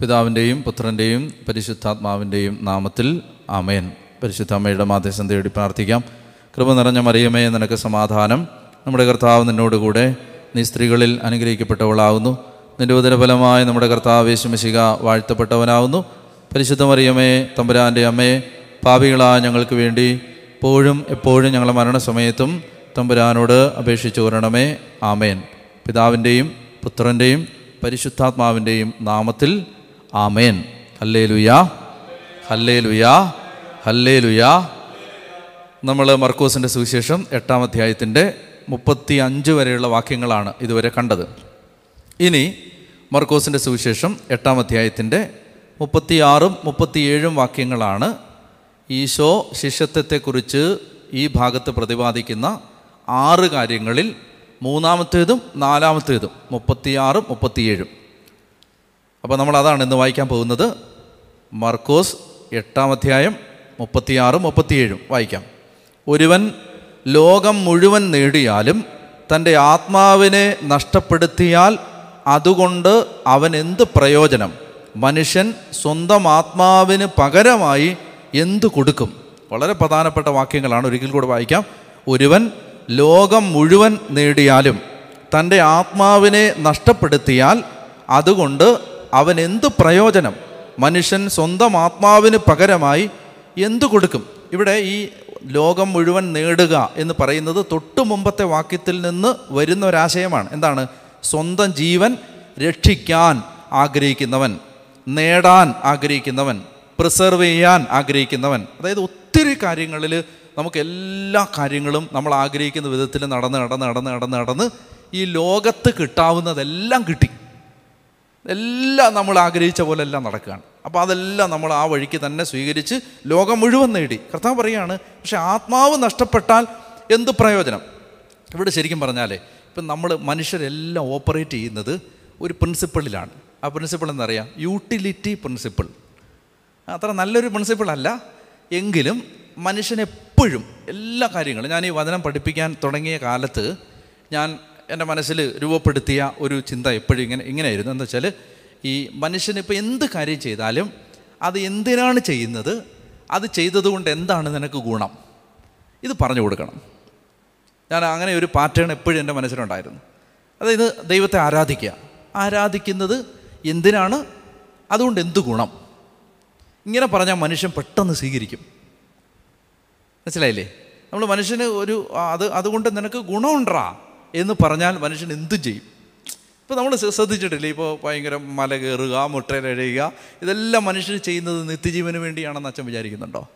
പിതാവിന്റെയും പുത്രന്റെയും പരിശുദ്ധാത്മാവിന്റെയും നാമത്തിൽ ആമേൻ. പരിശുദ്ധ അമ്മയുടെ മാധ്യസ്ഥം തേടി പ്രാർത്ഥിക്കാം. കൃപ നിറഞ്ഞ മറിയമേ നിനക്ക് സമാധാനം. നമ്മുടെ കർത്താവ് നിന്നോടുകൂടെ നീ സ്ത്രീകളിൽ അനുഗ്രഹിക്കപ്പെട്ടവളാവുന്നു. നിന്റെ ഉദരഫലമായി നമ്മുടെ കർത്താവ് യേശുമശിക വാഴ്ത്തപ്പെട്ടവനാവുന്നു. പരിശുദ്ധ മറിയമേ തമ്പുരാന്റെ അമ്മയെ പാപികളായ ഞങ്ങൾക്ക് വേണ്ടി എപ്പോഴും എപ്പോഴും ഞങ്ങളുടെ മരണസമയത്തും തമ്പുരാനോട് അപേക്ഷിച്ചു വരണമേ. ആമേൻ. പിതാവിന്റെയും പുത്രന്റെയും പരിശുദ്ധാത്മാവിന്റെയും നാമത്തിൽ ആമേൻ. ഹല്ലേ ലുയാ ഹല്ലേ ലുയാ ഹല്ലേ ലുയാ നമ്മൾ മർക്കോസിന്റെ സുവിശേഷം എട്ടാം അധ്യായത്തിന്റെ മുപ്പത്തി അഞ്ച് വരെയുള്ള വാക്യങ്ങളാണ് ഇതുവരെ കണ്ടത്. ഇനി മർക്കോസിന്റെ സുവിശേഷം എട്ടാം അധ്യായത്തിന്റെ മുപ്പത്തിയാറും മുപ്പത്തിയേഴും വാക്യങ്ങളാണ് ഈശോ ശിഷ്യത്വത്തെക്കുറിച്ച് ഈ ഭാഗത്ത് പ്രതിപാദിക്കുന്ന ആറ് കാര്യങ്ങളിൽ മൂന്നാമത്തേതും നാലാമത്തേതും മുപ്പത്തിയാറും മുപ്പത്തിയേഴും. അപ്പോൾ നമ്മൾ അതാണ് ഇന്ന് വായിക്കാൻ പോകുന്നത്. മർക്കോസ് എട്ടാം അധ്യായം മുപ്പത്തിയാറും മുപ്പത്തിയേഴും വായിക്കാം. ഒരുവൻ ലോകം മുഴുവൻ നേടിയാലും തന്റെ ആത്മാവിനെ നഷ്ടപ്പെടുത്തിയാൽ അതുകൊണ്ട് അവൻ എന്ത് പ്രയോജനം? മനുഷ്യൻ സ്വന്തം ആത്മാവിന് പകരമായി എന്ത് കൊടുക്കും? വളരെ പ്രധാനപ്പെട്ട വാക്യങ്ങളാണ് ഒരിക്കൽ കൂടെ വായിക്കാം. ഒരുവൻ ലോകം മുഴുവൻ നേടിയാലും തന്റെ ആത്മാവിനെ നഷ്ടപ്പെടുത്തിയാൽ അതുകൊണ്ട് അവൻ എന്ത് പ്രയോജനം? മനുഷ്യൻ സ്വന്തം ആത്മാവിന് പകരമായി എന്തു കൊടുക്കും? ഇവിടെ ഈ ലോകം മുഴുവൻ നേടുക എന്ന് പറയുന്നത് തൊട്ടു മുമ്പത്തെ വാക്യത്തിൽ നിന്ന് വരുന്ന ഒരാശയമാണ്. എന്താണ്? സ്വന്തം ജീവൻ രക്ഷിക്കാൻ ആഗ്രഹിക്കുന്നവൻ നേടാൻ ആഗ്രഹിക്കുന്നവൻ പ്രിസർവ് ചെയ്യാൻ ആഗ്രഹിക്കുന്നവൻ. അതായത് ഒത്തിരി കാര്യങ്ങളിൽ നമുക്ക് എല്ലാ കാര്യങ്ങളും നമ്മൾ ആഗ്രഹിക്കുന്ന വിധത്തിൽ നടന്ന് നടന്ന് നടന്ന് നടന്ന് നടന്ന് ഈ ലോകത്ത് കിട്ടാവുന്നതെല്ലാം കിട്ടി. എല്ലാം നമ്മൾ ആഗ്രഹിച്ച പോലെ എല്ലാം നടക്കുകയാണ്. അപ്പോൾ അതെല്ലാം നമ്മൾ ആ വഴിക്ക് തന്നെ സ്വീകരിച്ച് ലോകം മുഴുവൻ നേടി. കർത്താവ് പറയുകയാണ് പക്ഷെ ആത്മാവ് നഷ്ടപ്പെട്ടാൽ എന്ത് പ്രയോജനം? ഇവിടെ ശരിക്കും പറഞ്ഞാലേ ഇപ്പം നമ്മൾ മനുഷ്യരെല്ലാം ഓപ്പറേറ്റ് ചെയ്യുന്നത് ഒരു പ്രിൻസിപ്പിളിലാണ്. ആ പ്രിൻസിപ്പിൾ എന്നറിയാം? Utility principle. അത്ര നല്ലൊരു പ്രിൻസിപ്പിൾ അല്ല. എങ്കിലും മനുഷ്യൻ എപ്പോഴും എല്ലാ കാര്യങ്ങളും ഞാൻ ഈ വചനം പഠിപ്പിക്കാൻ തുടങ്ങിയ കാലത്ത് ഞാൻ എന്റെ മനസ്സിൽ രൂപപ്പെടുത്തിയ ഒരു ചിന്ത എപ്പോഴും ഇങ്ങനെ ഇങ്ങനെയായിരുന്നു. എന്താ വെച്ചാൽ ഈ മനുഷ്യനിപ്പോൾ എന്ത് കാര്യം ചെയ്താലും അത് എന്തിനാണ് ചെയ്യുന്നത്? അത് ചെയ്തതുകൊണ്ട് എന്താണ് നിനക്ക് ഗുണം? ഇത് പറഞ്ഞു കൊടുക്കണം. ഞാൻ അങ്ങനെ ഒരു പാറ്റേൺ എപ്പോഴും എന്റെ മനസ്സിലുണ്ടായിരുന്നു. അതായത് ദൈവത്തെ ആരാധിക്കുക. ആരാധിക്കുന്നത് എന്തിനാണ്? അതുകൊണ്ട് എന്ത് ഗുണം? ഇങ്ങനെ പറഞ്ഞാൽ മനുഷ്യൻ പെട്ടെന്ന് സ്വീകരിക്കും. മനസ്സിലായില്ലേ? നമ്മൾ മനുഷ്യന് ഒരു അത് അതുകൊണ്ട് നിനക്ക് ഗുണമുണ്ടാ. എന്ന് പറഞ്ഞാൽ മനുഷ്യൻ എന്തും ചെയ്യും? ഇപ്പോൾ നമ്മൾ ശ്രദ്ധിച്ചിട്ടില്ലേ? ഇപ്പോൾ ഭയങ്കര മല കയറുക മുട്ടയിലഴയുക ഇതെല്ലാം മനുഷ്യർ ചെയ്യുന്നത് നിത്യജീവന് വേണ്ടിയാണെന്ന് അച്ഛൻ വിചാരിക്കുന്നുണ്ടോ?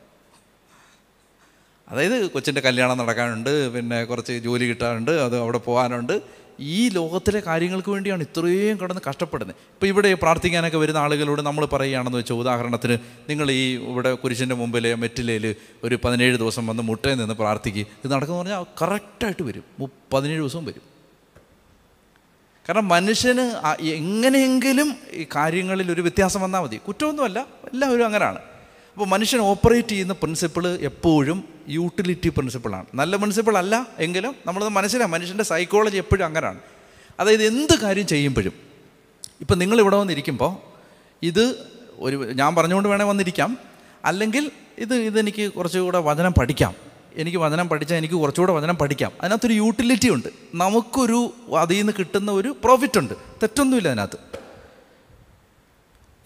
അതായത് കൊച്ചിന്റെ കല്യാണം നടക്കാനുണ്ട് പിന്നെ കുറച്ച് ജോലി കിട്ടാനുണ്ട് അത് അവിടെ പോകാനുണ്ട്. ഈ ലോകത്തിലെ കാര്യങ്ങൾക്ക് വേണ്ടിയാണ് ഇത്രയും കിടന്ന് കഷ്ടപ്പെടുന്നത്. ഇപ്പോൾ ഇവിടെ പ്രാർത്ഥിക്കാനൊക്കെ വരുന്ന ആളുകളോട് നമ്മൾ പറയുകയാണെന്ന് വെച്ചാൽ ഉദാഹരണത്തിന് നിങ്ങൾ ഈ ഇവിടെ കുരിശിന്റെ മുമ്പിലെ മെറ്റിലയിൽ ഒരു പതിനേഴ് ദിവസം വന്ന് മുട്ടയിൽ നിന്ന് പ്രാർത്ഥിക്കുക ഇത് നടക്കുന്നു പറഞ്ഞാൽ കറക്റ്റായിട്ട് വരും. പതിനേഴ് ദിവസവും വരും. കാരണം മനുഷ്യന് എങ്ങനെയെങ്കിലും ഈ കാര്യങ്ങളിൽ ഒരു വ്യത്യാസം വന്നാൽ മതി. കുറ്റമൊന്നുമല്ല. എല്ലാവരും അങ്ങനെയാണ് അപ്പോൾ മനുഷ്യൻ ഓപ്പറേറ്റ് ചെയ്യുന്ന പ്രിൻസിപ്പിൾ എപ്പോഴും യൂട്ടിലിറ്റി പ്രിൻസിപ്പിളാണ് നല്ല പ്രിൻസിപ്പിൾ അല്ല എങ്കിലും നമ്മളത് മനസ്സിലാവും മനുഷ്യന്റെ സൈക്കോളജി എപ്പോഴും അങ്ങനെയാണ് അതായത് എന്ത് കാര്യം ചെയ്യുമ്പോഴും ഇപ്പം നിങ്ങൾ ഇവിടെ വന്നിരിക്കുമ്പോൾ ഇത് ഒരു ഞാൻ പറഞ്ഞുകൊണ്ട് വേണേൽ വന്നിരിക്കാം. അല്ലെങ്കിൽ ഇത് ഇതെനിക്ക് കുറച്ചുകൂടെ വചനം പഠിക്കാം. എനിക്ക് വചനം പഠിച്ചാൽ എനിക്ക് കുറച്ചുകൂടെ വചനം പഠിക്കാം. അതിനകത്തൊരു യൂട്ടിലിറ്റി ഉണ്ട്. നമുക്കൊരു അതിൽ നിന്ന് കിട്ടുന്ന ഒരു പ്രോഫിറ്റ് ഉണ്ട്. തെറ്റൊന്നുമില്ല അതിനകത്ത്.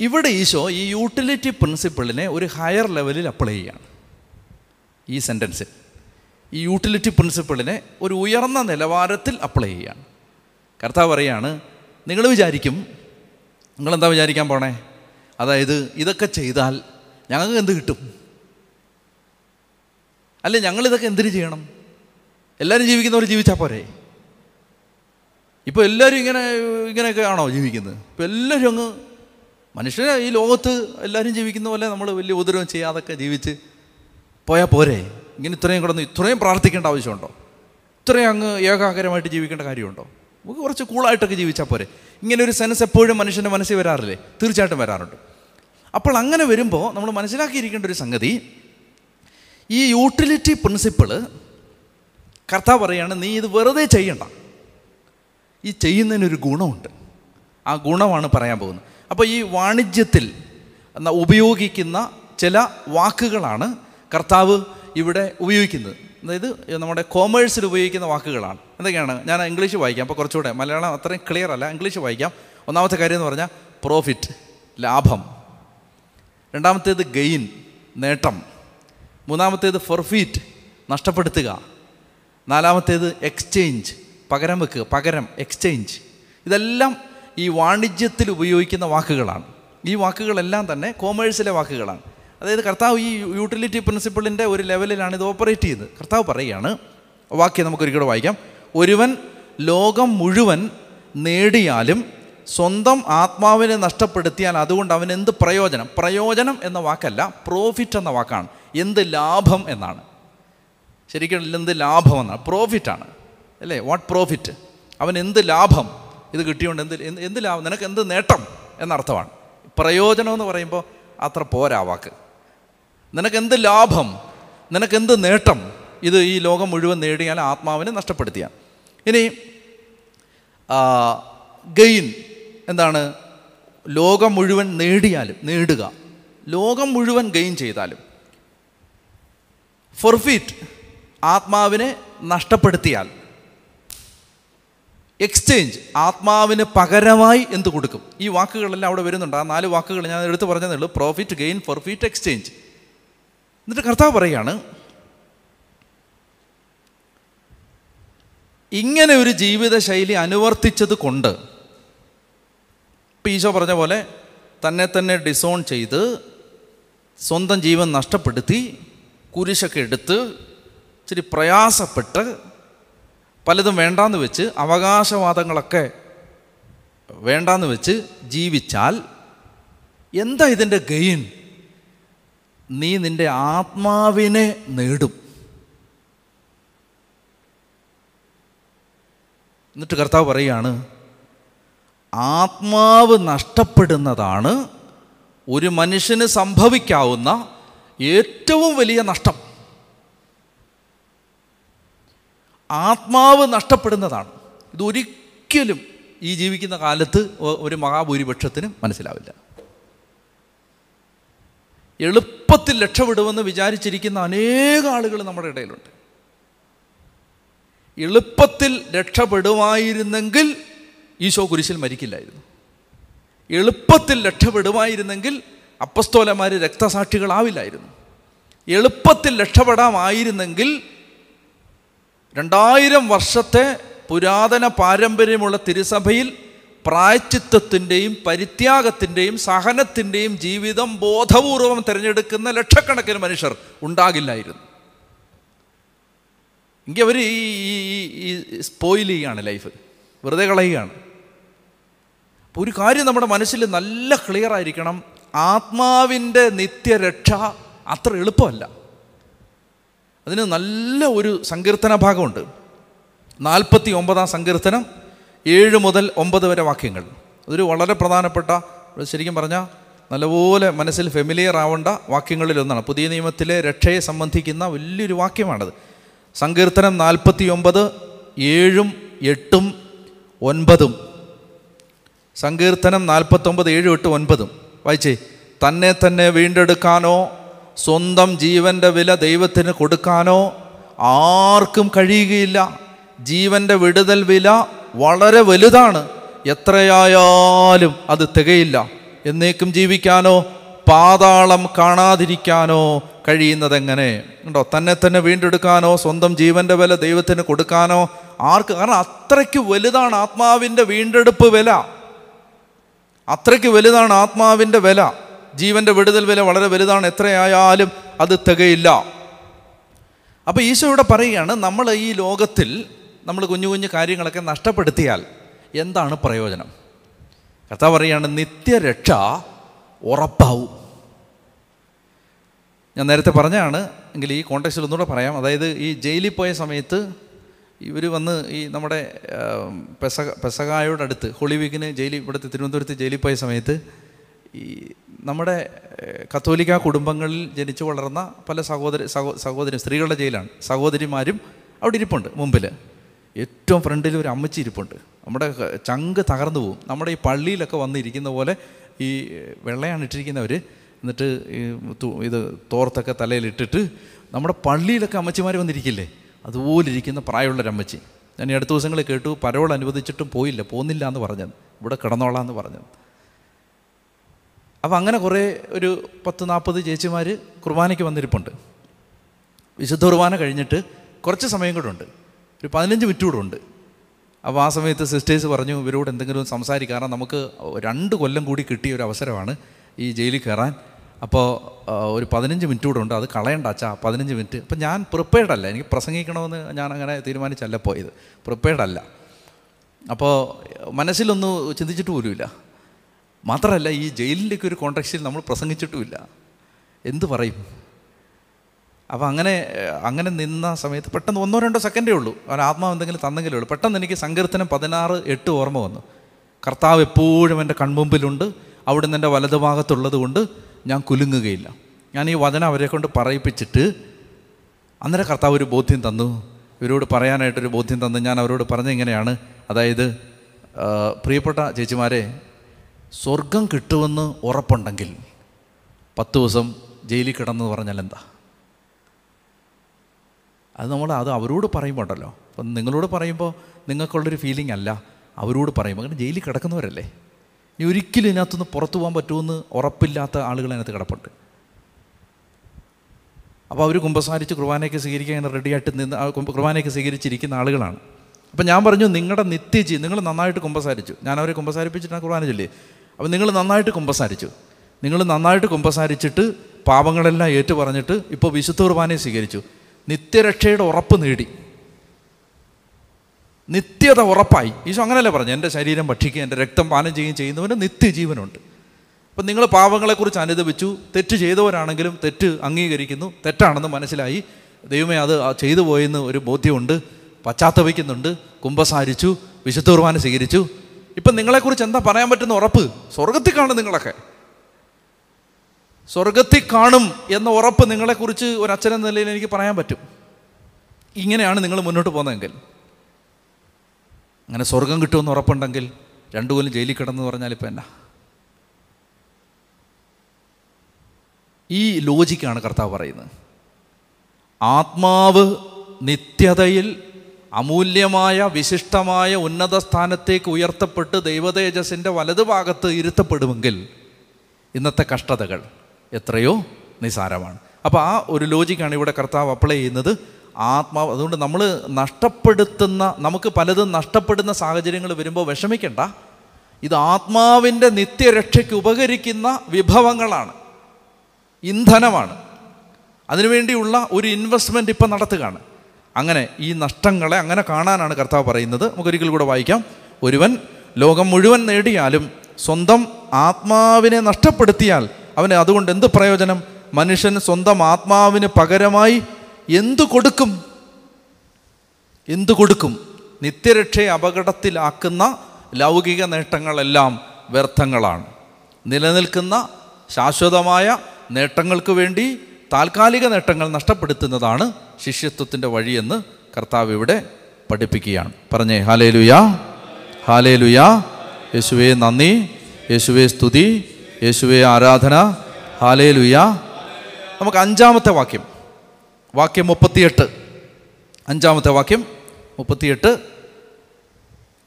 ഇവിടെ ഈശോ ഈ യൂട്ടിലിറ്റി പ്രിൻസിപ്പിളിനെ ഒരു ഹയർ ലെവലിൽ അപ്ലൈ ചെയ്യുകയാണ് ഈ സെന്റൻസിൽ ഈ യൂട്ടിലിറ്റി പ്രിൻസിപ്പിളിനെ ഒരു ഉയർന്ന നിലവാരത്തിൽ അപ്ലൈ ചെയ്യുകയാണ് കർത്താവ് പറയാണ് നിങ്ങൾ വിചാരിക്കും നിങ്ങളെന്താ വിചാരിക്കാൻ പോണേ? അതായത് ഇതൊക്കെ ചെയ്താൽ ഞങ്ങൾക്ക് എന്ത് കിട്ടും? അല്ലെ ഞങ്ങളിതൊക്കെ എന്തിനു ചെയ്യണം? എല്ലാവരും ജീവിക്കുന്നവർ ജീവിച്ചാൽ പോരെ? ഇപ്പോൾ എല്ലാവരും ഇങ്ങനെ ഇങ്ങനെയൊക്കെ ആണോ ജീവിക്കുന്നത്? ഇപ്പോൾ എല്ലാവരും അങ്ങ് മനുഷ്യരെ ഈ ലോകത്ത് എല്ലാവരും ജീവിക്കുന്ന പോലെ നമ്മൾ വലിയ ഉപദ്രവം ചെയ്യാതൊക്കെ ജീവിച്ച് പോയാൽ പോരെ. ഇങ്ങനെ ഇത്രയും കിടന്ന് ഇത്രയും പ്രാർത്ഥിക്കേണ്ട ആവശ്യമുണ്ടോ? ഇത്രയും അങ്ങ് ഏകാഗ്രമായിട്ട് ജീവിക്കേണ്ട കാര്യമുണ്ടോ? നമുക്ക് കുറച്ച് കൂളായിട്ടൊക്കെ ജീവിച്ചാൽ പോരെ. ഇങ്ങനെ ഒരു സെൻസ് എപ്പോഴും മനുഷ്യന്റെ മനസ്സിൽ വരാറില്ലേ? തീർച്ചയായിട്ടും വരാറുണ്ട്. അപ്പോൾ അങ്ങനെ വരുമ്പോൾ നമ്മൾ മനസ്സിലാക്കിയിരിക്കേണ്ട ഒരു സംഗതി ഈ യൂട്ടിലിറ്റി പ്രിൻസിപ്പിൾ കർത്താവ് പറയാണ് നീ ഇത് വെറുതെ ചെയ്യണ്ട. ഈ ചെയ്യുന്നതിനൊരു ഗുണമുണ്ട്. ആ ഗുണമാണ് പറയാൻ പോകുന്നത്. അപ്പോൾ ഈ വാണിജ്യത്തിൽ ഉപയോഗിക്കുന്ന ചില വാക്കുകളാണ് കർത്താവ് ഇവിടെ ഉപയോഗിക്കുന്നത്. അതായത് നമ്മുടെ കോമേഴ്സിൽ ഉപയോഗിക്കുന്ന വാക്കുകളാണ്. എന്തൊക്കെയാണ്? ഞാൻ ഇംഗ്ലീഷ് വായിക്കാം. അപ്പോൾ കുറച്ചുകൂടെ മലയാളം അത്രയും ക്ലിയർ അല്ല. ഇംഗ്ലീഷ് വായിക്കാം. ഒന്നാമത്തെ കാര്യം എന്ന് പറഞ്ഞാൽ പ്രോഫിറ്റ് ലാഭം. രണ്ടാമത്തേത് ഗെയിൻ നേട്ടം. മൂന്നാമത്തേത് ഫൊർഫീറ്റ് നഷ്ടപ്പെടുത്തുക. നാലാമത്തേത് എക്സ്ചേഞ്ച് പകരം വെക്കുക. പകരം എക്സ്ചേഞ്ച് ഇതെല്ലാം ഈ വാണിജ്യത്തിൽ ഉപയോഗിക്കുന്ന വാക്കുകളാണ്. ഈ വാക്കുകളെല്ലാം തന്നെ കോമേഴ്സിലെ വാക്കുകളാണ്. അതായത് കർത്താവ് ഈ യൂട്ടിലിറ്റി പ്രിൻസിപ്പിളിന്റെ ഒരു ലെവലിലാണ് ഇത് ഓപ്പറേറ്റ് ചെയ്യുന്നത്. കർത്താവ് പറയുകയാണ് വാക്യം നമുക്ക് ഒരിക്കലും വായിക്കാം. ഒരുവൻ ലോകം മുഴുവൻ നേടിയാലും സ്വന്തം ആത്മാവിനെ നഷ്ടപ്പെടുത്തിയാൽ അതുകൊണ്ട് അവൻ എന്ത് പ്രയോജനം? പ്രയോജനം എന്ന വാക്കല്ല പ്രോഫിറ്റ് എന്ന വാക്കാണ്. എന്ത് ലാഭം എന്നാണ്. ശരിക്കും എന്ത് ലാഭം എന്നാണ്? പ്രോഫിറ്റാണ് അല്ലേ? വാട്ട് പ്രോഫിറ്റ് അവൻ എന്ത് ലാഭം? ഇത് കിട്ടിയോണ്ട് എന്ത് എന്ത് ലാഭം? നിനക്ക് എന്ത് നേട്ടം എന്നർത്ഥമാണ്. പ്രയോജനം എന്ന് പറയുമ്പോൾ അത്ര പോരാ വാക്ക്. നിനക്ക് എന്ത് ലാഭം? നിനക്ക് എന്ത് നേട്ടം? ഇത് ഈ ലോകം മുഴുവൻ നേടിയാൽ ആത്മാവിനെ നഷ്ടപ്പെടുത്തിയാൽ ഇനി ഗെയിൻ എന്താണ്? ലോകം മുഴുവൻ നേടിയാലും നേടുക. ലോകം മുഴുവൻ ഗെയിൻ ചെയ്താലും. ഫൊർഫീറ്റ് ആത്മാവിനെ നഷ്ടപ്പെടുത്തിയാൽ എക്സ്ചേഞ്ച് ആത്മാവിന് പകരമായി എന്ത് കൊടുക്കും? ഈ വാക്കുകളെല്ലാം അവിടെ വരുന്നുണ്ട്. ആ നാല് വാക്കുകൾ ഞാൻ എടുത്തു പറഞ്ഞതേ ഉള്ളൂ. പ്രോഫിറ്റ് ഗെയിൻ ഫോർഫിറ്റ് എക്സ്ചേഞ്ച് എന്നിട്ട് കർത്താവ് പറയുകയാണ് ഇങ്ങനെ ഒരു ജീവിതശൈലി അനുവർത്തിച്ചത് കൊണ്ട് ഇപ്പം ഈശോ പറഞ്ഞ പോലെ തന്നെ തന്നെ ഡിസോൺ ചെയ്ത് സ്വന്തം ജീവൻ നഷ്ടപ്പെടുത്തി കുരിശൊക്കെ എടുത്ത് ഇച്ചിരി പ്രയാസപ്പെട്ട് പലതും വേണ്ടാന്ന് വെച്ച് അവകാശവാദങ്ങളൊക്കെ വേണ്ടാന്ന് വെച്ച് ജീവിച്ചാൽ എന്താ ഇതിന്റെ ഗെയിൻ? നീ നിന്റെ ആത്മാവിനെ നേടും. എന്നിട്ട് കർത്താവ് പറയുകയാണ് ആത്മാവ് നഷ്ടപ്പെടുന്നതാണ് ഒരു മനുഷ്യന് സംഭവിക്കാവുന്ന ഏറ്റവും വലിയ നഷ്ടം. ആത്മാവ് നഷ്ടപ്പെടുന്നതാണ്. ഇതൊരിക്കലും ഈ ജീവിക്കുന്ന കാലത്ത് ഒരു മഹാഭൂരിപക്ഷത്തിനും മനസ്സിലാവില്ല. എളുപ്പത്തിൽ രക്ഷപ്പെടുമെന്ന് വിചാരിച്ചിരിക്കുന്ന അനേക ആളുകൾ നമ്മുടെ ഇടയിലുണ്ട്. എളുപ്പത്തിൽ രക്ഷപ്പെടുമായിരുന്നെങ്കിൽ ഈശോ കുരിശിൽ മരിക്കില്ലായിരുന്നു. എളുപ്പത്തിൽ രക്ഷപ്പെടുമായിരുന്നെങ്കിൽ അപ്പസ്തോലന്മാർ രക്തസാക്ഷികളാവില്ലായിരുന്നു. എളുപ്പത്തിൽ രക്ഷപ്പെടാമായിരുന്നെങ്കിൽ രണ്ടായിരം വർഷത്തെ പുരാതന പാരമ്പര്യമുള്ള തിരുസഭയിൽ പ്രായച്ചിത്വത്തിന്റെയും പരിത്യാഗത്തിന്റെയും സഹനത്തിന്റെയും ജീവിതം ബോധപൂർവം തിരഞ്ഞെടുക്കുന്ന ലക്ഷക്കണക്കിന് മനുഷ്യർ ഉണ്ടാകില്ലായിരുന്നു. എങ്കിൽ അവർ ഈ സ്പോയിൽ ചെയ്യുകയാണ് ലൈഫ് വെറുതെ കളയുകയാണ്. അപ്പോൾ ഒരു കാര്യം നമ്മുടെ മനസ്സിൽ നല്ല ക്ലിയർ ആയിരിക്കണം. ആത്മാവിന്റെ നിത്യരക്ഷ അത്ര എളുപ്പമല്ല. അതിന് നല്ല ഒരു സങ്കീർത്തന ഭാഗമുണ്ട്. നാൽപ്പത്തി ഒമ്പതാം സങ്കീർത്തനം ഏഴ് മുതൽ ഒമ്പത് വരെ വാക്യങ്ങൾ. അതൊരു വളരെ പ്രധാനപ്പെട്ട ശരിക്കും പറഞ്ഞാൽ നല്ലപോലെ മനസ്സിൽ ഫെമിലിയർ ആവേണ്ട വാക്യങ്ങളിലൊന്നാണ് പുതിയ നിയമത്തിലെ രക്ഷയെ സംബന്ധിക്കുന്ന വലിയൊരു വാക്യമാണത്. സങ്കീർത്തനം നാൽപ്പത്തി ഒമ്പത് ഏഴും എട്ടും ഒൻപതും. സങ്കീർത്തനം നാൽപ്പത്തൊമ്പത് ഏഴും എട്ടും ഒൻപതും. വായിച്ചേ തന്നെ തന്നെ വീണ്ടെടുക്കാനോ സ്വന്തം ജീവന്റെ വില ദൈവത്തിന് കൊടുക്കാനോ ആർക്കും കഴിയുകയില്ല. ജീവന്റെ വിടുതൽ വില വളരെ വലുതാണ്. എത്രയായാലും അത് തികയില്ല. എന്നേക്കും ജീവിക്കാനോ പാതാളം കാണാതിരിക്കാനോ കഴിയുന്നതെങ്ങനെ? ഉണ്ടോ? തന്നെ തന്നെ വീണ്ടെടുക്കാനോ സ്വന്തം ജീവന്റെ വില ദൈവത്തിന് കൊടുക്കാനോ ആർക്ക്? കാരണം അത്രയ്ക്ക് വലുതാണ് ആത്മാവിന്റെ വീണ്ടെടുപ്പ് വില. അത്രയ്ക്ക് വലുതാണ് ആത്മാവിന്റെ വില. ജീവന്റെ വിടുതൽ വില വളരെ വലുതാണ്. എത്രയായാലും അത് തികയില്ല. അപ്പോൾ ഈശോ ഇവിടെ പറയുകയാണ് നമ്മൾ ഈ ലോകത്തിൽ നമ്മൾ കുഞ്ഞു കുഞ്ഞു കാര്യങ്ങളൊക്കെ നഷ്ടപ്പെടുത്തിയാൽ എന്താണ് പ്രയോജനം? കഥ പറയുകയാണ് നിത്യരക്ഷ ഉറപ്പാവും. ഞാൻ നേരത്തെ പറഞ്ഞാണ് എങ്കിൽ ഈ കോണ്ടക്സ്റ്റിൽ ഒന്നുകൂടെ പറയാം. അതായത് ഈ ജയിലിൽ പോയ സമയത്ത് ഇവർ വന്ന് ഈ നമ്മുടെ പെസ പെസകായോടടുത്ത് ഹോളി വീക്കിന് ജയിലിൽ ഇവിടുത്തെ തിരുവനന്തപുരത്ത് ജയിലിൽ പോയ സമയത്ത് ഈ നമ്മുടെ കത്തോലിക്ക കുടുംബങ്ങളിൽ ജനിച്ചു വളർന്ന പല സഹോദര സഹോ സഹോദരി സ്ത്രീകളുടെ ജയിലാണ്. സഹോദരിമാരും അവിടെ ഇരിപ്പുണ്ട് മുമ്പിൽ ഏറ്റവും ഫ്രണ്ടിൽ ഒരു അമ്മച്ചി ഇരിപ്പുണ്ട്. നമ്മുടെ ചങ്ക് തകർന്നു പോകും നമ്മുടെ ഈ പള്ളിയിലൊക്കെ വന്നിരിക്കുന്ന പോലെ ഈ വെള്ളയാണ് ഇട്ടിരിക്കുന്നവർ എന്നിട്ട് ഇത് തോർത്തൊക്കെ തലയിലിട്ടിട്ട് നമ്മുടെ പള്ളിയിലൊക്കെ അമ്മച്ചിമാർ വന്നിരിക്കില്ലേ? അതുപോലെ ഇരിക്കുന്ന പ്രായമുള്ളൊരമ്മച്ചി ഞാൻ ഈ അടുത്ത ദിവസങ്ങളിൽ കേട്ടു പരോൾ അനുവദിച്ചിട്ടും പോയില്ല. പോകുന്നില്ല എന്ന് പറഞ്ഞത്. ഇവിടെ കിടന്നോളാം എന്ന് പറഞ്ഞത്. അപ്പോൾ അങ്ങനെ കുറേ ഒരു പത്ത് നാൽപ്പത് ചേച്ചിമാർ കുർബാനയ്ക്ക് വന്നിരിപ്പുണ്ട്. വിശുദ്ധ കുർബാന കഴിഞ്ഞിട്ട് കുറച്ച് സമയം കൂടെ ഉണ്ട്. ഒരു പതിനഞ്ച് മിനിറ്റ് കൂടെ ഉണ്ട്. അപ്പോൾ ആ സമയത്ത് സിസ്റ്റേഴ്സ് പറഞ്ഞു ഇവരോട് എന്തെങ്കിലും സംസാരിക്കാം കാരണം നമുക്ക് രണ്ട് കൊല്ലം കൂടി കിട്ടിയ ഒരു അവസരമാണ് ഈ ജയിലിൽ കയറാൻ. അപ്പോൾ ഒരു പതിനഞ്ച് മിനിറ്റ് കൂടെ ഉണ്ട്. അത് കളയണ്ട അച്ഛാ പതിനഞ്ച് മിനിറ്റ്. അപ്പം ഞാൻ പ്രിപ്പയർഡ് അല്ല. എനിക്ക് പ്രസംഗിക്കണമെന്ന് ഞാൻ അങ്ങനെ തീരുമാനിച്ചല്ല പോയത്. പ്രിപ്പയർഡ് അല്ല. അപ്പോൾ മനസ്സിലൊന്നും ചിന്തിച്ചിട്ട് പോലുമില്ല. മാത്രമല്ല ഈ ജയിലിന്റെയൊക്കെ ഒരു കോൺടാക്സിൽ നമ്മൾ പ്രസംഗിച്ചിട്ടുമില്ല. എന്ത് പറയും? അപ്പോൾ അങ്ങനെ അങ്ങനെ നിന്ന സമയത്ത് പെട്ടെന്ന് ഒന്നോ രണ്ടോ സെക്കൻഡേ ഉള്ളൂ അവൻ ആത്മാവ് എന്തെങ്കിലും തന്നെങ്കിലേ ഉള്ളൂ. പെട്ടെന്ന് എനിക്ക് സങ്കീർത്തനം പതിനാറ് എട്ട് ഓർമ്മ വന്നു. കർത്താവ് എപ്പോഴും എന്റെ കൺമുമ്പിലുണ്ട്. അവിടുന്ന് എന്റെ വലതുഭാഗത്തുള്ളത് കൊണ്ട് ഞാൻ കുലുങ്ങുകയില്ല. ഞാൻ ഈ വചനം അവരെ കൊണ്ട് പറയിപ്പിച്ചിട്ട് അന്നേരം കർത്താവ് ഒരു ബോധ്യം തന്നു. ഇവരോട് പറയാനായിട്ടൊരു ബോധ്യം തന്നു. ഞാൻ അവരോട് പറഞ്ഞ ഇങ്ങനെയാണ്. അതായത് പ്രിയപ്പെട്ട ചേച്ചിമാരെ സ്വർഗം കിട്ടുമെന്ന് ഉറപ്പുണ്ടെങ്കിൽ പത്ത് ദിവസം ജയിലിൽ കിടന്നു പറഞ്ഞാൽ എന്താ? അത് നമ്മൾ അത് അവരോട് പറയുമ്പോൾ ഉണ്ടല്ലോ. അപ്പം നിങ്ങളോട് പറയുമ്പോൾ നിങ്ങൾക്കുള്ളൊരു ഫീലിംഗ് അല്ല. അവരോട് പറയുമ്പോൾ അങ്ങനെ ജയിലിൽ കിടക്കുന്നവരല്ലേ? ഇനി ഒരിക്കലും ഇതിനകത്തുനിന്ന് പുറത്തു പോകാൻ പറ്റുമെന്ന് ഉറപ്പില്ലാത്ത ആളുകൾ അതിനകത്ത് കിടപ്പുണ്ട്. അപ്പോൾ അവർ കുമ്പസാരിച്ച് കുർബാനയ്ക്ക് സ്വീകരിക്കാൻ റെഡിയായിട്ട് നിന്ന് കുർബാനയ്ക്ക് സ്വീകരിച്ചിരിക്കുന്ന ആളുകളാണ്. അപ്പം ഞാൻ പറഞ്ഞു നിങ്ങളുടെ നിത്യജീ നിങ്ങൾ നന്നായിട്ട് കുമ്പസാരിച്ചു. ഞാൻ അവരെ കുമ്പസാരിപ്പിച്ചിട്ടാണ് കുർബാന ചൊല്ലി അപ്പം നിങ്ങൾ നന്നായിട്ട് കുമ്പസാരിച്ചു. നിങ്ങൾ നന്നായിട്ട് കുമ്പസാരിച്ചിട്ട് പാപങ്ങളെല്ലാം ഏറ്റു പറഞ്ഞിട്ട് ഇപ്പോൾ വിശുദ്ധ കുർബാനയെ സ്വീകരിച്ചു. നിത്യരക്ഷയുടെ ഉറപ്പ് നേടി. നിത്യത ഉറപ്പായി. ഈശോ അങ്ങനെയല്ലേ പറഞ്ഞു എന്റെ ശരീരം ഭക്ഷിക്കുകയും എന്റെ രക്തം പാനം ചെയ്യുകയും ചെയ്യുന്നവന് നിത്യജീവനുണ്ട്. അപ്പം നിങ്ങൾ പാവങ്ങളെക്കുറിച്ച് അനുദപിച്ചു. തെറ്റ് ചെയ്തവരാണെങ്കിലും തെറ്റ് അംഗീകരിക്കുന്നു. തെറ്റാണെന്ന് മനസ്സിലായി. ദൈവമേ അത് ചെയ്തു പോയെന്ന് ഒരു ബോധ്യമുണ്ട്. പശ്ചാത്തപിക്കുന്നുണ്ട് കുംഭസാരിച്ചു വിശുദ്ധ കുർബാന സ്വീകരിച്ചു. ഇപ്പം നിങ്ങളെക്കുറിച്ച് എന്താ പറയാൻ പറ്റുന്ന ഉറപ്പ്? സ്വർഗത്തിൽ കാണും നിങ്ങളൊക്കെ. സ്വർഗത്തിൽ കാണും എന്ന ഉറപ്പ് നിങ്ങളെക്കുറിച്ച് ഒരു അച്ഛനെന്ന നിലയിൽ എനിക്ക് പറയാൻ പറ്റും. ഇങ്ങനെയാണ് നിങ്ങൾ മുന്നോട്ട് പോകുന്നതെങ്കിൽ. അങ്ങനെ സ്വർഗം കിട്ടുമെന്ന് ഉറപ്പുണ്ടെങ്കിൽ രണ്ടു കൊല്ലം ജയിലിൽ കിടന്നു പറഞ്ഞാൽ ഇപ്പം എന്നാ? ഈ ലോജിക്കാണ് കർത്താവ് പറയുന്നത്. ആത്മാവ് നിത്യതയിൽ അമൂല്യമായ വിശിഷ്ടമായ ഉന്നത സ്ഥാനത്തേക്ക് ഉയർത്തപ്പെട്ട് ദൈവതേജസ്സിന്റെ വലതുഭാഗത്ത് ഇരുത്തപ്പെടുമെങ്കിൽ ഇന്നത്തെ കഷ്ടതകൾ എത്രയോ നിസാരമാണ്. അപ്പോൾ ആ ഒരു ലോജിക്കാണ് ഇവിടെ കർത്താവ് അപ്ലൈ ചെയ്യുന്നത്. ആത്മാവ് അതുകൊണ്ട് നമ്മൾ നഷ്ടപ്പെടുത്തുന്ന നമുക്ക് പലതും നഷ്ടപ്പെടുന്ന സാഹചര്യങ്ങൾ വരുമ്പോൾ വിഷമിക്കണ്ട. ഇത് ആത്മാവിന്റെ നിത്യരക്ഷയ്ക്ക് ഉപകരിക്കുന്ന വിഭവങ്ങളാണ്. ഇന്ധനമാണ്. അതിനുവേണ്ടിയുള്ള ഒരു ഇൻവെസ്റ്റ്മെന്റ് ഇപ്പം നടത്തുകയാണ്. അങ്ങനെ ഈ നഷ്ടങ്ങളെ അങ്ങനെ കാണാനാണ് കർത്താവ് പറയുന്നത്. നമുക്കൊരിക്കൽ കൂടെ വായിക്കാം. ഒരുവൻ ലോകം മുഴുവൻ നേടിയാലും സ്വന്തം ആത്മാവിനെ നഷ്ടപ്പെടുത്തിയാൽ അവന് അതുകൊണ്ട് എന്ത് പ്രയോജനം? മനുഷ്യൻ സ്വന്തം ആത്മാവിന് പകരമായി എന്തു കൊടുക്കും? എന്തു കൊടുക്കും? നിത്യരക്ഷയെ അപകടത്തിലാക്കുന്ന ലൗകിക നേട്ടങ്ങളെല്ലാം വ്യർത്ഥങ്ങളാണ്. നിലനിൽക്കുന്ന ശാശ്വതമായ നേട്ടങ്ങൾക്ക് വേണ്ടി താൽക്കാലിക നേട്ടങ്ങൾ നഷ്ടപ്പെടുത്തുന്നതാണ് ശിഷ്യത്വത്തിന്റെ വഴിയെന്ന് കർത്താവ് ഇവിടെ പഠിപ്പിക്കുകയാണ്. പറഞ്ഞേ ഹാലേ ലുയാ ഹാലേ ലുയാ യേശുവേ നന്ദി. യേശുവേ സ്തുതി. യേശുവേ ആരാധന. ഹാലേ ലുയാ നമുക്ക് അഞ്ചാമത്തെ വാക്യം. വാക്യം മുപ്പത്തിയെട്ട്. അഞ്ചാമത്തെ വാക്യം മുപ്പത്തിയെട്ട്.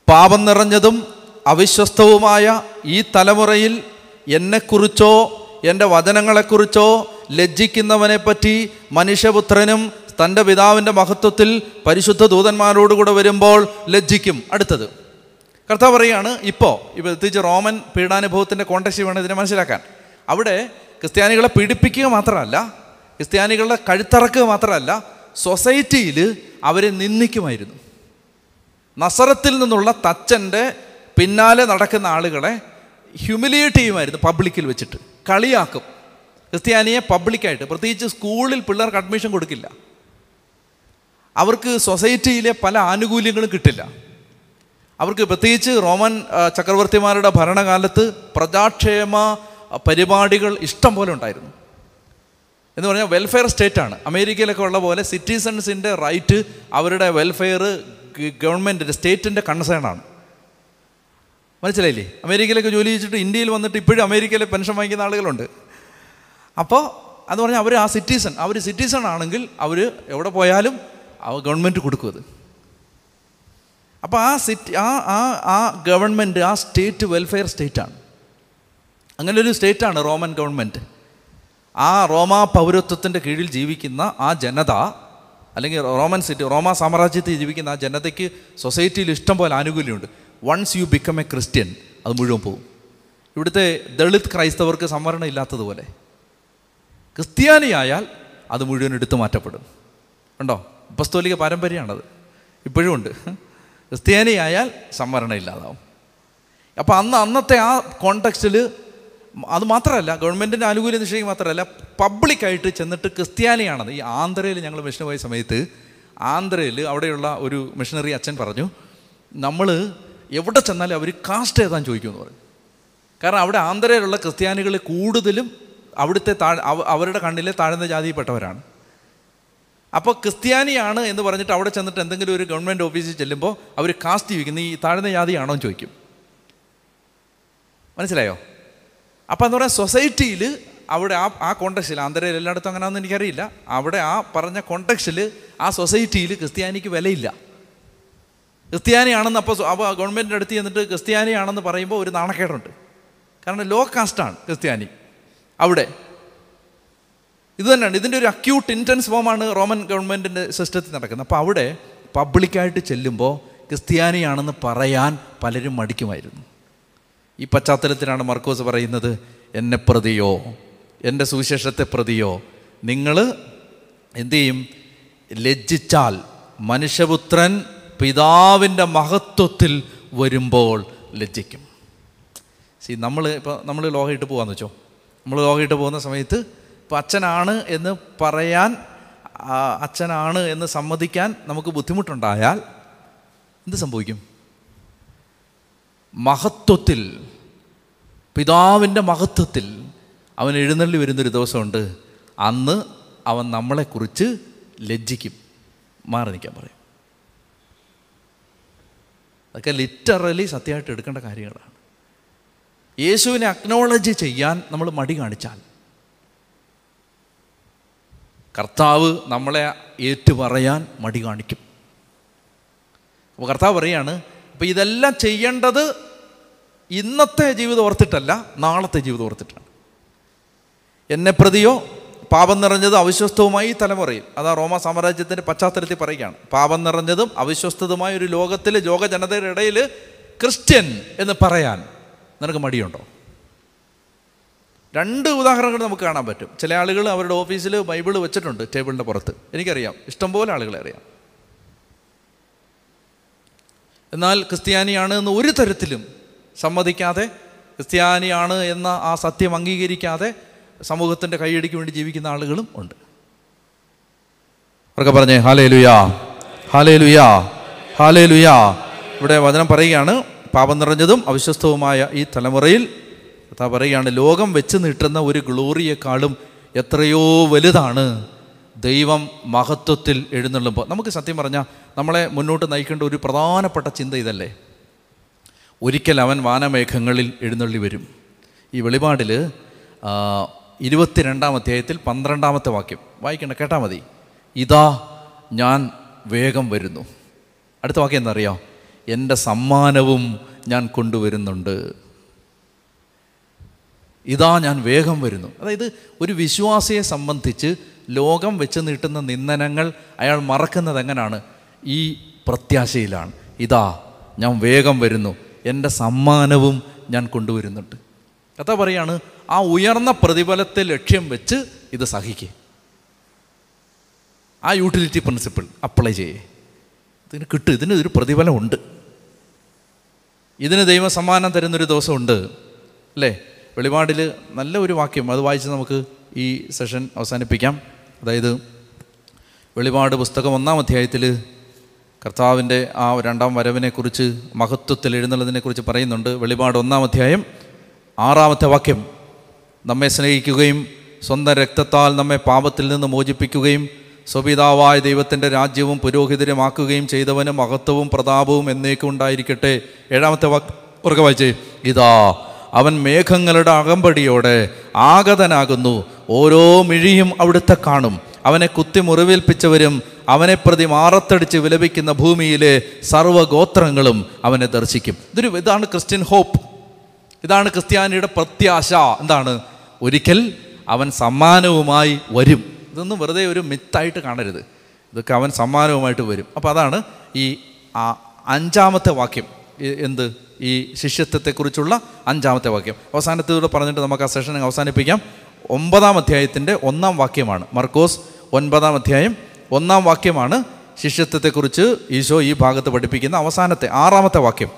പാപം നിറഞ്ഞതും അവിശ്വസ്തവുമായ ഈ തലമുറയിൽ എന്നെക്കുറിച്ചോ എന്റെ വചനങ്ങളെക്കുറിച്ചോ ലജ്ജിക്കുന്നവനെപ്പറ്റി മനുഷ്യപുത്രനും തന്റെ പിതാവിന്റെ മഹത്വത്തിൽ പരിശുദ്ധ ദൂതന്മാരോടുകൂടെ വരുമ്പോൾ ലജ്ജിക്കും. അടുത്തത്. കർത്താവ് പറയുകയാണ് ഇപ്പോൾ ഇപ്പോൾ പ്രത്യേകിച്ച് റോമൻ പീഡാനുഭവത്തിന്റെ കോണ്ടക്സ്റ്റ് വേണം ഇതിനെ മനസ്സിലാക്കാൻ. അവിടെ ക്രിസ്ത്യാനികളെ പീഡിപ്പിക്കുക മാത്രമല്ല ക്രിസ്ത്യാനികളുടെ കഴുത്തറക്കുക മാത്രമല്ല സൊസൈറ്റിയിൽ അവരെ നിന്ദിക്കുമായിരുന്നു. നസറത്തിൽ നിന്നുള്ള തച്ചന്റെ പിന്നാലെ നടക്കുന്ന ആളുകളെ ഹ്യൂമിലിയേറ്റ് ചെയ്യുമായിരുന്നു പബ്ലിക്കിൽ വെച്ചിട്ട്. കളിയാക്കും. ക്രിസ്ത്യാനിയെ പബ്ലിക്കായിട്ട് പ്രത്യേകിച്ച് സ്കൂളിൽ പിള്ളേർക്ക് അഡ്മിഷൻ കൊടുക്കില്ല. അവർക്ക് സൊസൈറ്റിയിലെ പല ആനുകൂല്യങ്ങളും കിട്ടില്ല. അവർക്ക് പ്രത്യേകിച്ച് റോമൻ ചക്രവർത്തിമാരുടെ ഭരണകാലത്ത് പ്രജാക്ഷേമ പരിപാടികൾ ഇഷ്ടം പോലെ ഉണ്ടായിരുന്നു. എന്ന് പറഞ്ഞാൽ വെൽഫെയർ സ്റ്റേറ്റാണ് അമേരിക്കയിലൊക്കെ ഉള്ള പോലെ സിറ്റിസൺസിന്റെ റൈറ്റ് അവരുടെ വെൽഫെയർ ഗവൺമെന്റിന്റെ സ്റ്റേറ്റിന്റെ കൺസേണാണ് മനസ്സിലായില്ലേ? അമേരിക്കയിലൊക്കെ ജോലി ചെയ്തിട്ട് ഇന്ത്യയിൽ വന്നിട്ട് ഇപ്പോഴും അമേരിക്കയിലെ പെൻഷൻ വാങ്ങിക്കുന്ന ആളുകളുണ്ട്. അപ്പോൾ അത് പറഞ്ഞാൽ അവർ ആ സിറ്റിസൺ അവർ സിറ്റിസൺ ആണെങ്കിൽ അവർ എവിടെ പോയാലും ഗവൺമെന്റ് കൊടുക്കും അത്. അപ്പോൾ ആ സിറ്റി ആ ആ ആ ഗവൺമെന്റ് ആ സ്റ്റേറ്റ് വെൽഫെയർ സ്റ്റേറ്റാണ് അങ്ങനെ ഒരു സ്റ്റേറ്റാണ് റോമൻ ഗവൺമെന്റ് ആ റോമാ പൗരത്വത്തിന്റെ കീഴിൽ ജീവിക്കുന്ന ആ ജനത അല്ലെങ്കിൽ റോമൻ സിറ്റി റോമാ സാമ്രാജ്യത്തിൽ ജീവിക്കുന്ന ആ ജനതയ്ക്ക് സൊസൈറ്റിയിൽ ഇഷ്ടം പോലെ ആനുകൂല്യമുണ്ട്. Once you become a Christian അത് മുഴുവൻ പോകും ഇവിടുത്തെ ദളിത് ക്രൈസ്തവർക്ക് സംവരണം ഇല്ലാത്തതുപോലെ. ക്രിസ്ത്യാനിയായാൽ അത് മുഴുവൻ എടുത്തു മാറ്റപ്പെടും. ഉണ്ടോ? ഉപസ്തോലിക പാരമ്പര്യമാണത്. ഇപ്പോഴും ഉണ്ട്. ക്രിസ്ത്യാനിയായാൽ സംവരണം ഇല്ലാതാവും. അപ്പോൾ അന്ന് അന്നത്തെ ആ കോണ്ടക്സ്റ്റിൽ അത് മാത്രമല്ല ഗവൺമെന്റിന്റെ ആനുകൂല്യം നിശ്ചയിക്കുക മാത്രമല്ല പബ്ലിക്കായിട്ട് ചെന്നിട്ട് ക്രിസ്ത്യാനിയാണെന്ന്. ഈ ആന്ധ്രയിൽ ഞങ്ങൾ മിഷന് പോയ സമയത്ത് ആന്ധ്രയിൽ അവിടെയുള്ള ഒരു മിഷണറി അച്ഛൻ പറഞ്ഞു നമ്മൾ എവിടെ ചെന്നാലും അവർ കാസ്റ്റ് ഏതാൻ ചോദിക്കുമെന്ന് പറഞ്ഞു. കാരണം അവിടെ ആന്ധ്രയിലുള്ള ക്രിസ്ത്യാനികൾ കൂടുതലും അവിടുത്തെ അവ- അവരുടെ കണ്ണിലെ താഴ്ന്ന ജാതിയിൽപ്പെട്ടവരാണ്. അപ്പോൾ ക്രിസ്ത്യാനിയാണ് എന്ന് പറഞ്ഞിട്ട് അവിടെ ചെന്നിട്ട് എന്തെങ്കിലും ഒരു ഗവൺമെന്റ് ഓഫീസിൽ ചെല്ലുമ്പോൾ അവർ കാസ്റ്റ് ചോദിക്കുന്നു ഈ താഴ്ന്ന ജാതിയാണോ? എന്ന് ചോദിക്കും. മനസ്സിലായോ? അപ്പോൾ എന്ന് പറയാൻ സൊസൈറ്റിയിൽ അവിടെ ആ ആ കോണ്ടക്സിൽ ആന്ധ്രയിൽ എല്ലായിടത്തും അങ്ങനെയാണെന്ന് എനിക്കറിയില്ല. അവിടെ ആ പറഞ്ഞ കോണ്ടക്സ്റ്റിൽ ആ സൊസൈറ്റിയിൽ ക്രിസ്ത്യാനിക്ക് വിലയില്ല. ക്രിസ്ത്യാനിയാണെന്ന് അപ്പോൾ അപ്പോൾ ഗവൺമെന്റിന്റെ അടുത്ത് ചെന്നിട്ട് ക്രിസ്ത്യാനിയാണെന്ന് പറയുമ്പോൾ ഒരു നാണക്കേടുണ്ട്. കാരണം ലോ കാസ്റ്റാണ് ക്രിസ്ത്യാനി. അവിടെ. ഇത് തന്നെയാണ്. ഇതിന്റെ ഒരു അക്യൂട്ട് ഇന്റൻസ് ഫോമാണ് റോമൻ ഗവൺമെന്റിന്റെ സിസ്റ്റത്തിൽ നടക്കുന്നത്. അപ്പോൾ അവിടെ പബ്ലിക്കായിട്ട് ചെല്ലുമ്പോൾ ക്രിസ്ത്യാനിയാണെന്ന് പറയാൻ പലരും മടിക്കുമായിരുന്നു. ഈ പശ്ചാത്തലത്തിലാണ് മർക്കോസ് പറയുന്നത് എന്നെ പ്രതിയോ? എന്റെ സുവിശേഷത്തെ പ്രതിയോ? നിങ്ങൾ എന്തു ചെയ്യും? ലജ്ജിച്ചാൽ മനുഷ്യപുത്രൻ പിതാവിന്റെ മഹത്വത്തിൽ വരുമ്പോൾ ലജ്ജിക്കും. സി നമ്മൾ ഇപ്പോൾ നമ്മൾ ലോഹയിട്ട് പോകാമെന്ന് വെച്ചോ. നമ്മൾ ലോകയിട്ട് പോകുന്ന സമയത്ത് ഇപ്പോൾ അച്ഛനാണ് എന്ന് പറയാൻ അച്ഛനാണ് എന്ന് സമ്മതിക്കാൻ നമുക്ക് ബുദ്ധിമുട്ടുണ്ടായാൽ എന്ത് സംഭവിക്കും? മഹത്വത്തിൽ പിതാവിന്റെ മഹത്വത്തിൽ അവൻ എഴുന്നള്ളി വരുന്നൊരു ദിവസമുണ്ട്. അന്ന് അവൻ നമ്മളെക്കുറിച്ച് ലജ്ജിക്കും. മാറി നിൽക്കാൻ പറയും. അതൊക്കെ ലിറ്ററലി സത്യമായിട്ട് എടുക്കേണ്ട കാര്യങ്ങളാണ്. യേശുവിനെ അക്നോളജ് ചെയ്യാൻ നമ്മൾ മടി കാണിച്ചാൽ. കർത്താവ് നമ്മളെ ഏറ്റുപറയാൻ മടി കാണിക്കും. അപ്പോൾ കർത്താവ് പറയാണ് അപ്പോൾ ഇതെല്ലാം ചെയ്യേണ്ടത് ഇന്നത്തെ ജീവിതം ഓർത്തിട്ടല്ല നാളത്തെ ജീവിതം ഓർത്തിട്ടാണ്. എന്നെ പ്രതിയോ പാപം നിറഞ്ഞതും അവിശ്വസ്തവുമായി തലമുറയിൽ അതാ റോമ സാമ്രാജ്യത്തിന്റെ പശ്ചാത്തലത്തിൽ പറയുകയാണ് പാപം നിറഞ്ഞതും അവിശ്വസ്തതുമായ ഒരു ലോകത്തിലെ ലോക ജനതയുടെ ഇടയിൽ ക്രിസ്ത്യൻ എന്ന് പറയാൻ നിനക്ക് മടിയുണ്ടോ? രണ്ട് ഉദാഹരണങ്ങൾ നമുക്ക് കാണാൻ പറ്റും. ചില ആളുകൾ അവരുടെ ഓഫീസിൽ ബൈബിൾ വെച്ചിട്ടുണ്ട് ടേബിളിന്റെ പുറത്ത്. എനിക്കറിയാം. ഇഷ്ടംപോലെ ആളുകളെ അറിയാം. എന്നാൽ ക്രിസ്ത്യാനിയാണ് എന്ന് ഒരു തരത്തിലും സമ്മതിക്കാതെ ക്രിസ്ത്യാനിയാണ് എന്ന ആ സത്യം അംഗീകരിക്കാതെ സമൂഹത്തിന്റെ കൈയടിക്ക് വേണ്ടി ജീവിക്കുന്ന ആളുകളും ഉണ്ട്. അവർക്ക് പറഞ്ഞേ ഹാലേ ലുയാ ഹാലേ ലുയാ ഹാലേ ലുയാ ഇവിടെ വചനം പറയുകയാണ് പാപം നിറഞ്ഞതും അവിശ്വസ്തവുമായ ഈ തലമുറയിൽ കഥാ പറയുകയാണ് ലോകം വെച്ച് നീട്ടുന്ന ഒരു ഗ്ലോറിയേക്കാളും എത്രയോ വലുതാണ് ദൈവം മഹത്വത്തിൽ എഴുന്നള്ളുമ്പോൾ. നമുക്ക് സത്യം പറഞ്ഞാൽ നമ്മളെ മുന്നോട്ട് നയിക്കേണ്ട ഒരു പ്രധാനപ്പെട്ട ചിന്ത ഇതല്ലേ? ഒരിക്കൽ അവൻ വാനമേഘങ്ങളിൽ എഴുന്നള്ളി വരും. ഈ വെളിപാടിൽ ഇരുപത്തിരണ്ടാം അധ്യായത്തിൽ പന്ത്രണ്ടാമത്തെ വാക്യം. വായിക്കണ്ട കേട്ടാൽ മതി. ഇതാ ഞാൻ വേഗം വരുന്നു. അടുത്ത വാക്യം എന്താ അറിയോ? എന്റെ സമ്മാനവും ഞാൻ കൊണ്ടുവരുന്നുണ്ട്. ഇതാ ഞാൻ വേഗം വരുന്നു. അതായത് ഒരു വിശ്വാസിയെ സംബന്ധിച്ച് ലോകം വെച്ച് നീട്ടുന്ന നിന്ദനങ്ങൾ അയാൾ മറക്കുന്നത് എങ്ങനെയാണ് ഈ പ്രത്യാശയിലാണ്. ഇതാ ഞാൻ വേഗം വരുന്നു. എന്റെ സമ്മാനവും ഞാൻ കൊണ്ടുവരുന്നുണ്ട്. കഥ പറയാണ് ആ ഉയർന്ന പ്രതിഫലത്തെ ലക്ഷ്യം വെച്ച് ഇത് സഹിക്കുക ആ യൂട്ടിലിറ്റി പ്രിൻസിപ്പിൾ അപ്ലൈ ചെയ്യേ. ഇതിന് കിട്ടും ഇതിന് ഒരു പ്രതിഫലമുണ്ട്. ഇതിന് ദൈവം സമ്മാനം തരുന്നൊരു ദിവസമുണ്ട് അല്ലേ? വെളിപാടിൽ നല്ല ഒരു വാക്യം അത് വായിച്ച് നമുക്ക് ഈ സെഷൻ അവസാനിപ്പിക്കാം. അതായത് വെളിപാട് പുസ്തകം ഒന്നാം അധ്യായത്തിൽ കർത്താവിന്റെ ആ രണ്ടാം വരവിനെക്കുറിച്ച് മഹത്വത്തിൽ എഴുന്നള്ളതിനെക്കുറിച്ച് പറയുന്നുണ്ട്. വെളിപാട് ഒന്നാം അധ്യായം ആറാമത്തെ വാക്യം. നമ്മെ സ്നേഹിക്കുകയും സ്വന്തം രക്തത്താൽ നമ്മെ പാപത്തിൽ നിന്ന് മോചിപ്പിക്കുകയും സ്വപിതാവായ ദൈവത്തിന്റെ രാജ്യവും പുരോഹിതരുമാക്കുകയും ചെയ്തവന് മഹത്വവും പ്രതാപവും എന്നേക്കും ഉണ്ടായിരിക്കട്ടെ. ഏഴാമത്തെ വാക് ഉറക്കെ വായിച്ചേ. ഇതാ അവൻ മേഘങ്ങളുടെ അകമ്പടിയോടെ ആഗതനാകുന്നു. ഓരോ മിഴിയും അവിടുത്തെ കാണും. അവനെ കുത്തി മുറിവേൽപ്പിച്ചവരും അവനെ പ്രതി മാറത്തടിച്ച് വിലപിക്കുന്ന ഭൂമിയിലെ സർവഗോത്രങ്ങളും അവനെ ദർശിക്കും. ഇതൊരു ഇതാണ് ക്രിസ്ത്യൻ ഹോപ്പ്. ഇതാണ് ക്രിസ്ത്യാനിയുടെ പ്രത്യാശ. എന്താണ്? ഒരിക്കൽ അവൻ സമ്മാനവുമായി വരും. ഇതൊന്നും വെറുതെ ഒരു മിത്തായിട്ട് കാണരുത്. ഇതൊക്കെ അവൻ സമ്മാനവുമായിട്ട് വരും. അപ്പോൾ അതാണ് ഈ ആ അഞ്ചാമത്തെ വാക്യം. എന്ത്? ഈ ശിഷ്യത്വത്തെക്കുറിച്ചുള്ള അഞ്ചാമത്തെ വാക്യം. അവസാനത്തിലൂടെ പറഞ്ഞിട്ട് നമുക്ക് ആ സെഷൻ അവസാനിപ്പിക്കാം. ഒമ്പതാം അധ്യായത്തിന്റെ ഒന്നാം വാക്യമാണ്. മർക്കോസ് ഒൻപതാം അധ്യായം ഒന്നാം വാക്യമാണ് ശിഷ്യത്വത്തെക്കുറിച്ച് ഈശോ ഈ ഭാഗത്ത് പഠിപ്പിക്കുന്ന അവസാനത്തെ ആറാമത്തെ വാക്യം.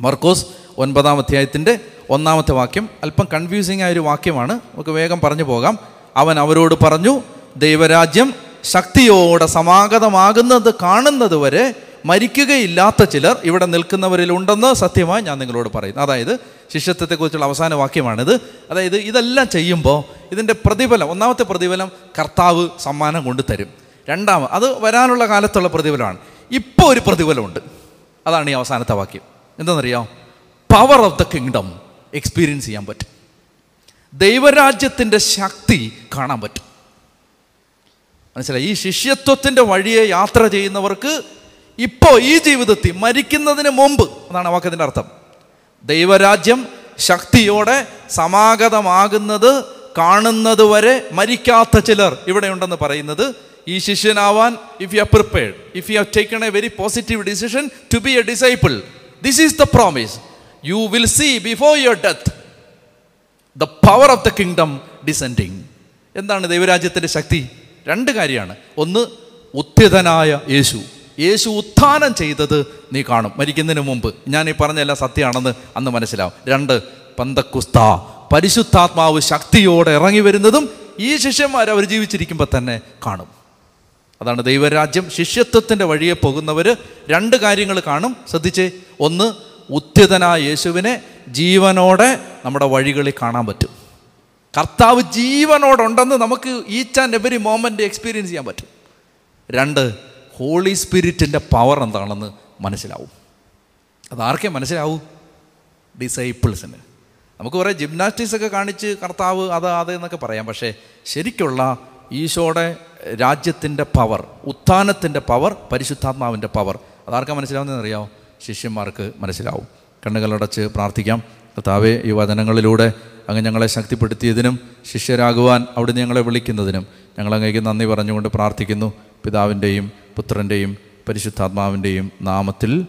മർക്കോസ് ഒൻപതാം അധ്യായത്തിന്റെ ഒന്നാമത്തെ വാക്യം. അല്പം കൺഫ്യൂസിംഗ് ആയ ഒരു വാക്യമാണ്. നമുക്ക് വേഗം പറഞ്ഞു പോകാം. അവൻ അവരോട് പറഞ്ഞു ദൈവരാജ്യം ശക്തിയോടെ സമാഗതമാകുന്നത് കാണുന്നത് വരെ മരിക്കുകയില്ലാത്ത ചിലർ ഇവിടെ നിൽക്കുന്നവരിലുണ്ടെന്ന് സത്യമായി ഞാൻ നിങ്ങളോട് പറയുന്നു. അതായത് ശിഷ്യത്വത്തെക്കുറിച്ചുള്ള അവസാന വാക്യമാണിത്. അതായത് ഇതെല്ലാം ചെയ്യുമ്പോൾ ഇതിന്റെ പ്രതിഫലം ഒന്നാമത്തെ പ്രതിഫലം കർത്താവ് സമ്മാനം കൊണ്ട് തരും. രണ്ടാമത് അത് വരാനുള്ള കാലത്തുള്ള പ്രതിഫലമാണ്. ഇപ്പോൾ ഒരു പ്രതിഫലമുണ്ട്. അതാണ് ഈ അവസാനത്തെ വാക്യം. എന്താണെന്നറിയാം power of the kingdom experience ചെയ്യാൻ പറ്റും. ദൈവരാജ്യത്തിന്റെ ശക്തി കാണാൻ പറ്റും. മനസ്സിലായി? ഈ ശിഷ്യത്വത്തിന്റെ വഴിയെ യാത്ര ചെയ്യുന്നവർക്ക് ഇപ്പോൾ ഈ ജീവിതത്തിൽ മരിക്കുന്നതിന് മുമ്പ് എന്നാണ് വാക്കത്തിന്റെ അർത്ഥം. ദൈവരാജ്യം ശക്തിയോടെ സമാഗതമാകുന്നത് കാണുന്നത് വരെ മരിക്കാത്ത ചിലർ ഇവിടെയുണ്ടെന്ന് പറയുന്നത് ഈ ശിഷ്യനാവാൻ if you are prepared if you have taken a very positive decision to be a disciple this is the promise you will see before your death the power of the kingdom descending എന്താണ് ദൈവരാജ്യത്തിന്റെ ശക്തി? രണ്ട് കാര്യമാണ്. ഒന്ന് ഉത്യതനായ യേശു. യേശു ഉത്ഥാനം ചെയ്തത് നീ കാണും. മരിക്കുന്നതിന് മുമ്പ്. ഞാൻ ഈ പറഞ്ഞെല്ലാം സത്യമാണെന്ന് അന്ന് മനസ്സിലാവും. രണ്ട് പന്തക്കുസ്ത. പരിശുദ്ധാത്മാവ് ശക്തിയോടെ ഇറങ്ങി വരുന്നതും ഈ ശിഷ്യന്മാർ അവർ ജീവിച്ചിരിക്കുമ്പോൾ തന്നെ കാണും. അതാണ് ദൈവരാജ്യം. ശിഷ്യത്വത്തിന്റെ വഴിയെ പോകുന്നവർ രണ്ട് കാര്യങ്ങൾ കാണും. ശ്രദ്ധിച്ചേ. ഒന്ന് ഉത്യതനായ യേശുവിനെ ജീവനോടെ നമ്മുടെ വഴികളിൽ കാണാൻ പറ്റും. കർത്താവ് ജീവനോടുണ്ടെന്ന് നമുക്ക് each and every moment experience ചെയ്യാൻ പറ്റും. രണ്ട് ഹോളി സ്പിരിറ്റിന്റെ പവർ എന്താണെന്ന് മനസ്സിലാവും. അതാർക്കേ മനസ്സിലാവൂ? ഡിസൈപ്പിൾസിന് നമുക്ക് കുറേ ജിംനാസ്റ്റിക്സ് ഒക്കെ കാണിച്ച് കർത്താവ് അത് അത് എന്നൊക്കെ പറയാം. പക്ഷേ ശരിക്കുള്ള ഈശോയുടെ രാജ്യത്തിന്റെ പവർ ഉത്ഥാനത്തിന്റെ പവർ പരിശുദ്ധാത്മാവിന്റെ പവർ അതാർക്കാ മനസ്സിലാവുന്നതെന്ന് അറിയാമോ ശിഷ്യന്മാർക്ക് മനസ്സിലാവും. കണ്ണുകളടച്ച് പ്രാർത്ഥിക്കാം. കർത്താവെ ഈ വചനങ്ങളിലൂടെ അങ്ങ് ഞങ്ങളെ ശക്തിപ്പെടുത്തിയതിനും ശിഷ്യരാകുവാൻ അവിടുന്ന് ഞങ്ങളെ വിളിക്കുന്നതിനും ഞങ്ങൾ അങ്ങേക്ക് നന്ദി പറഞ്ഞുകൊണ്ട് പ്രാർത്ഥിക്കുന്നു. പിതാവിന്റെയും പുത്രന്റെയും പരിശുദ്ധാത്മാവിന്റെയും നാമത്തിൽ